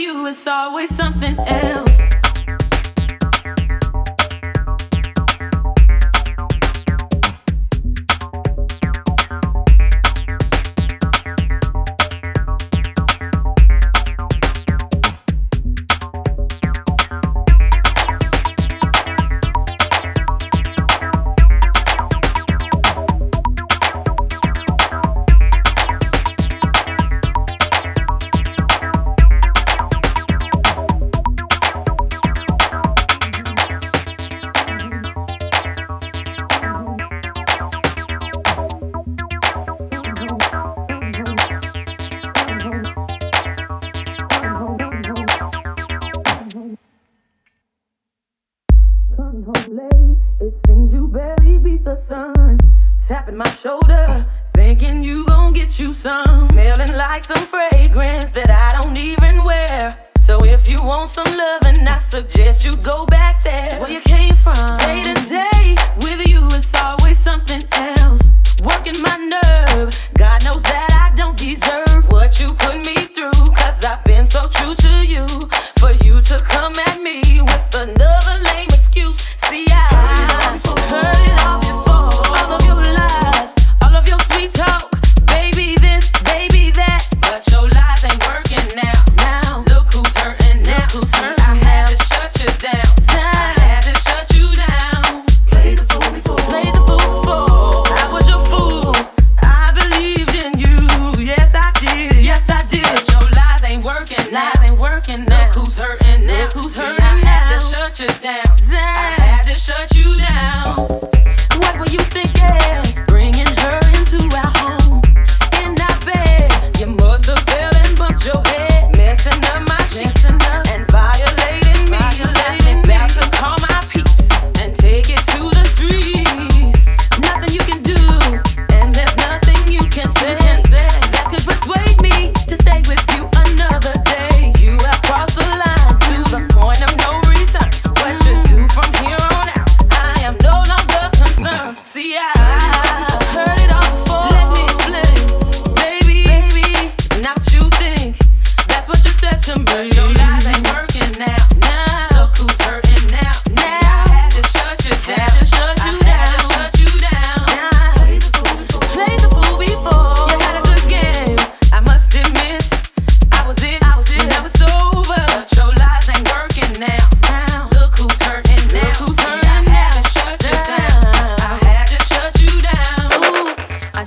you, it's always something else. the sun tapping my shoulder, thinking you gon' get you some. Smelling like some fragrance that I don't even wear. So if you want some loving, I suggest you go back there where you came from. Day to day with you, it's always something else. Working my nerve. shut you down. I had to shut you down.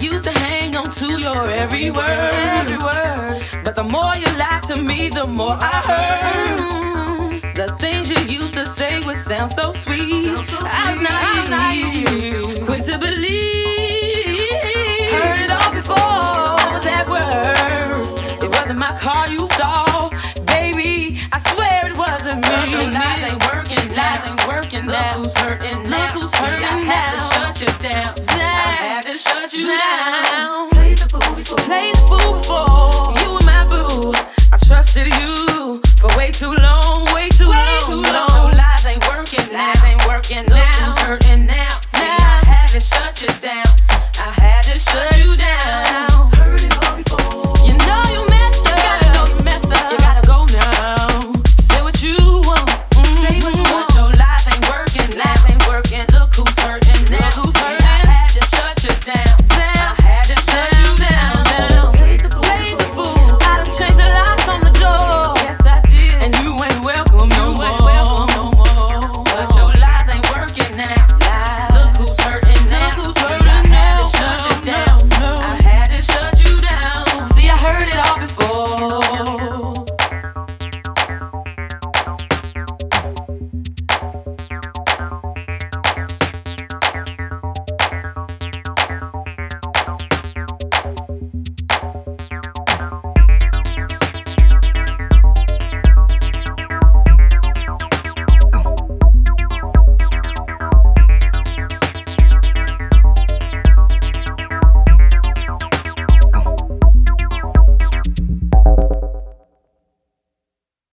used to hang on to your every word. Every word. But the more you lied to me, the more I hurt. The things you used to say would sound so sweet. Sound so sweet. I was naive, quick to believe. Heard it all before was at work. It wasn't my car you saw, baby. I swear it wasn't me. Lies ain't working, lies ain't working. Look who's hurting now. too long.